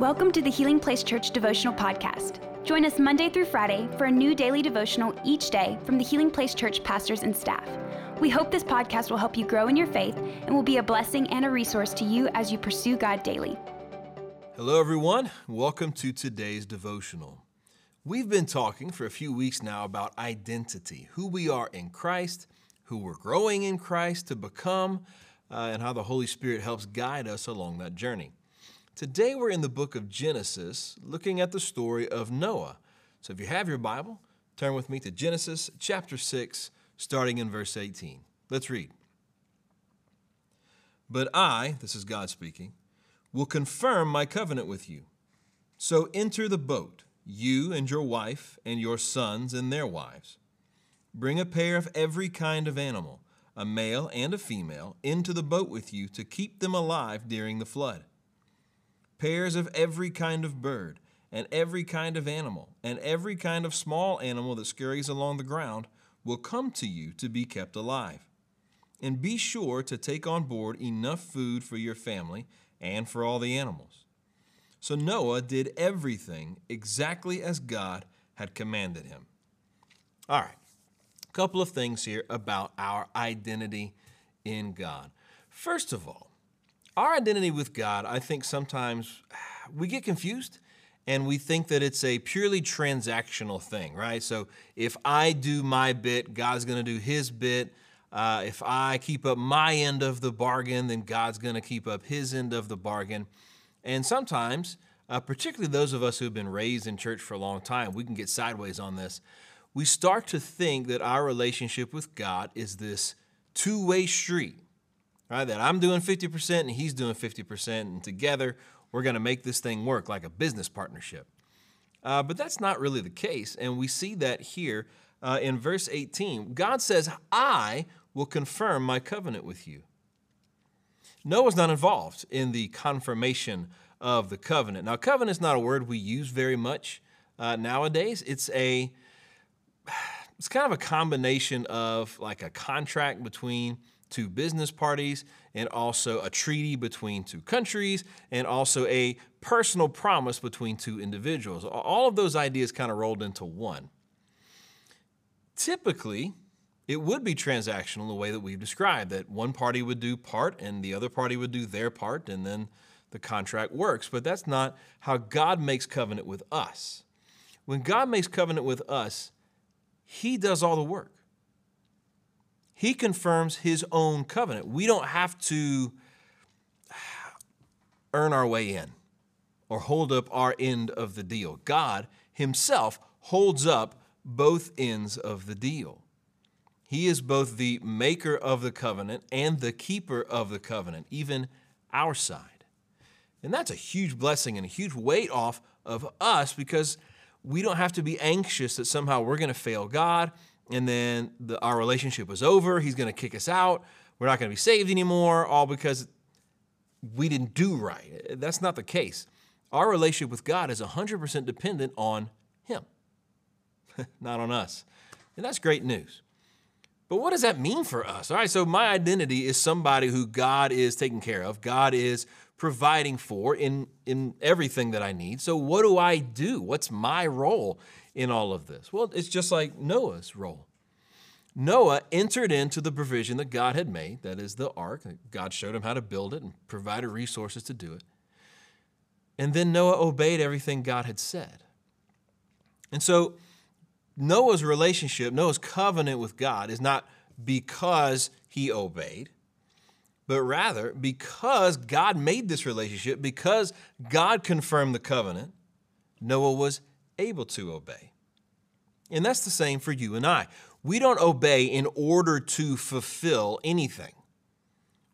Welcome to the Healing Place Church Devotional Podcast. Join us Monday through Friday for a new daily devotional each day from the Healing Place Church pastors and staff. We hope this podcast will help you grow in your faith and will be a blessing and a resource to you as you pursue God daily. Hello, everyone. Welcome to today's devotional. We've been talking for a few weeks now about identity, who we are in Christ, who we're growing in Christ to become, uh, and how the Holy Spirit helps guide us along that journey. Today we're in the book of Genesis, looking at the story of Noah. So if you have your Bible, turn with me to Genesis chapter 6, starting in verse 18. Let's read. But I, this is God speaking, will confirm my covenant with you. So enter the boat, you and your wife, and your sons and their wives. Bring a pair of every kind of animal, a male and a female, into the boat with you to keep them alive during the flood. Pairs of every kind of bird, and every kind of animal, and every kind of small animal that scurries along the ground will come to you to be kept alive. And be sure to take on board enough food for your family and for all the animals. So Noah did everything exactly as God had commanded him. All right, a couple of things here about our identity in God. First of all, our identity with God, I think sometimes we get confused and we think that it's a purely transactional thing, right? So if I do my bit, God's going to do his bit. Uh, if I keep up my end of the bargain, then God's going to keep up his end of the bargain. And sometimes, uh, particularly those of us who've been raised in church for a long time, we can get sideways on this. We start to think that our relationship with God is this two way street right? That I'm doing 50% and he's doing 50%, and together we're going to make this thing work like a business partnership. Uh, but that's not really the case, and we see that here uh, in verse 18. God says, I will confirm my covenant with you. Noah's not involved in the confirmation of the covenant. Now, covenant is not a word we use very much uh, nowadays. It's a it's kind of a combination of like a contract between two business parties and also a treaty between two countries and also a personal promise between two individuals. All of those ideas kind of rolled into one. Typically, it would be transactional the way that we've described that one party would do part and the other party would do their part and then the contract works. But that's not how God makes covenant with us. When God makes covenant with us, He does all the work. He confirms his own covenant. We don't have to earn our way in or hold up our end of the deal. God himself holds up both ends of the deal. He is both the maker of the covenant and the keeper of the covenant, even our side. And that's a huge blessing and a huge weight off of us because we don't have to be anxious that somehow we're going to fail God and then the, our relationship was over. He's going to kick us out. We're not going to be saved anymore, all because we didn't do right. That's not the case. Our relationship with God is 100% dependent on Him, not on us. And that's great news. But what does that mean for us? All right, so my identity is somebody who God is taking care of, God is providing for in, in everything that I need. So, what do I do? What's my role in all of this? Well, it's just like Noah's role. Noah entered into the provision that God had made, that is the ark. God showed him how to build it and provided resources to do it. And then Noah obeyed everything God had said. And so Noah's relationship, Noah's covenant with God is not because he obeyed, but rather because God made this relationship, because God confirmed the covenant, Noah was able to obey. And that's the same for you and I. We don't obey in order to fulfill anything.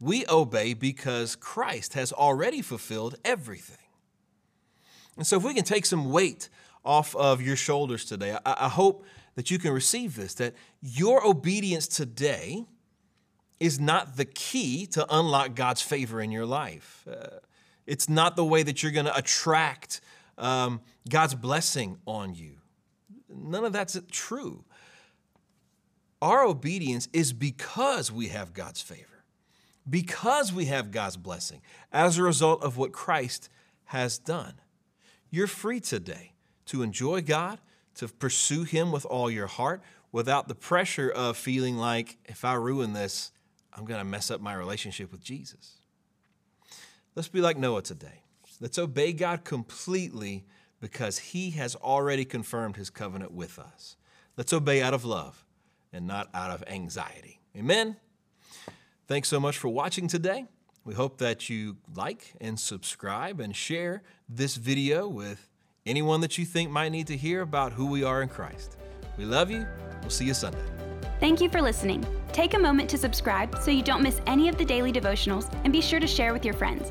We obey because Christ has already fulfilled everything. And so, if we can take some weight off of your shoulders today, I, I hope that you can receive this that your obedience today is not the key to unlock God's favor in your life. Uh, it's not the way that you're going to attract um, God's blessing on you. None of that's true. Our obedience is because we have God's favor, because we have God's blessing as a result of what Christ has done. you're free today to enjoy God, to pursue Him with all your heart without the pressure of feeling like if I ruin this, I'm going to mess up my relationship with Jesus. Let's be like Noah today. Let's obey God completely because He has already confirmed His covenant with us. Let's obey out of love and not out of anxiety. Amen. Thanks so much for watching today. We hope that you like and subscribe and share this video with anyone that you think might need to hear about who we are in Christ. We love you. We'll see you Sunday. Thank you for listening. Take a moment to subscribe so you don't miss any of the daily devotionals and be sure to share with your friends.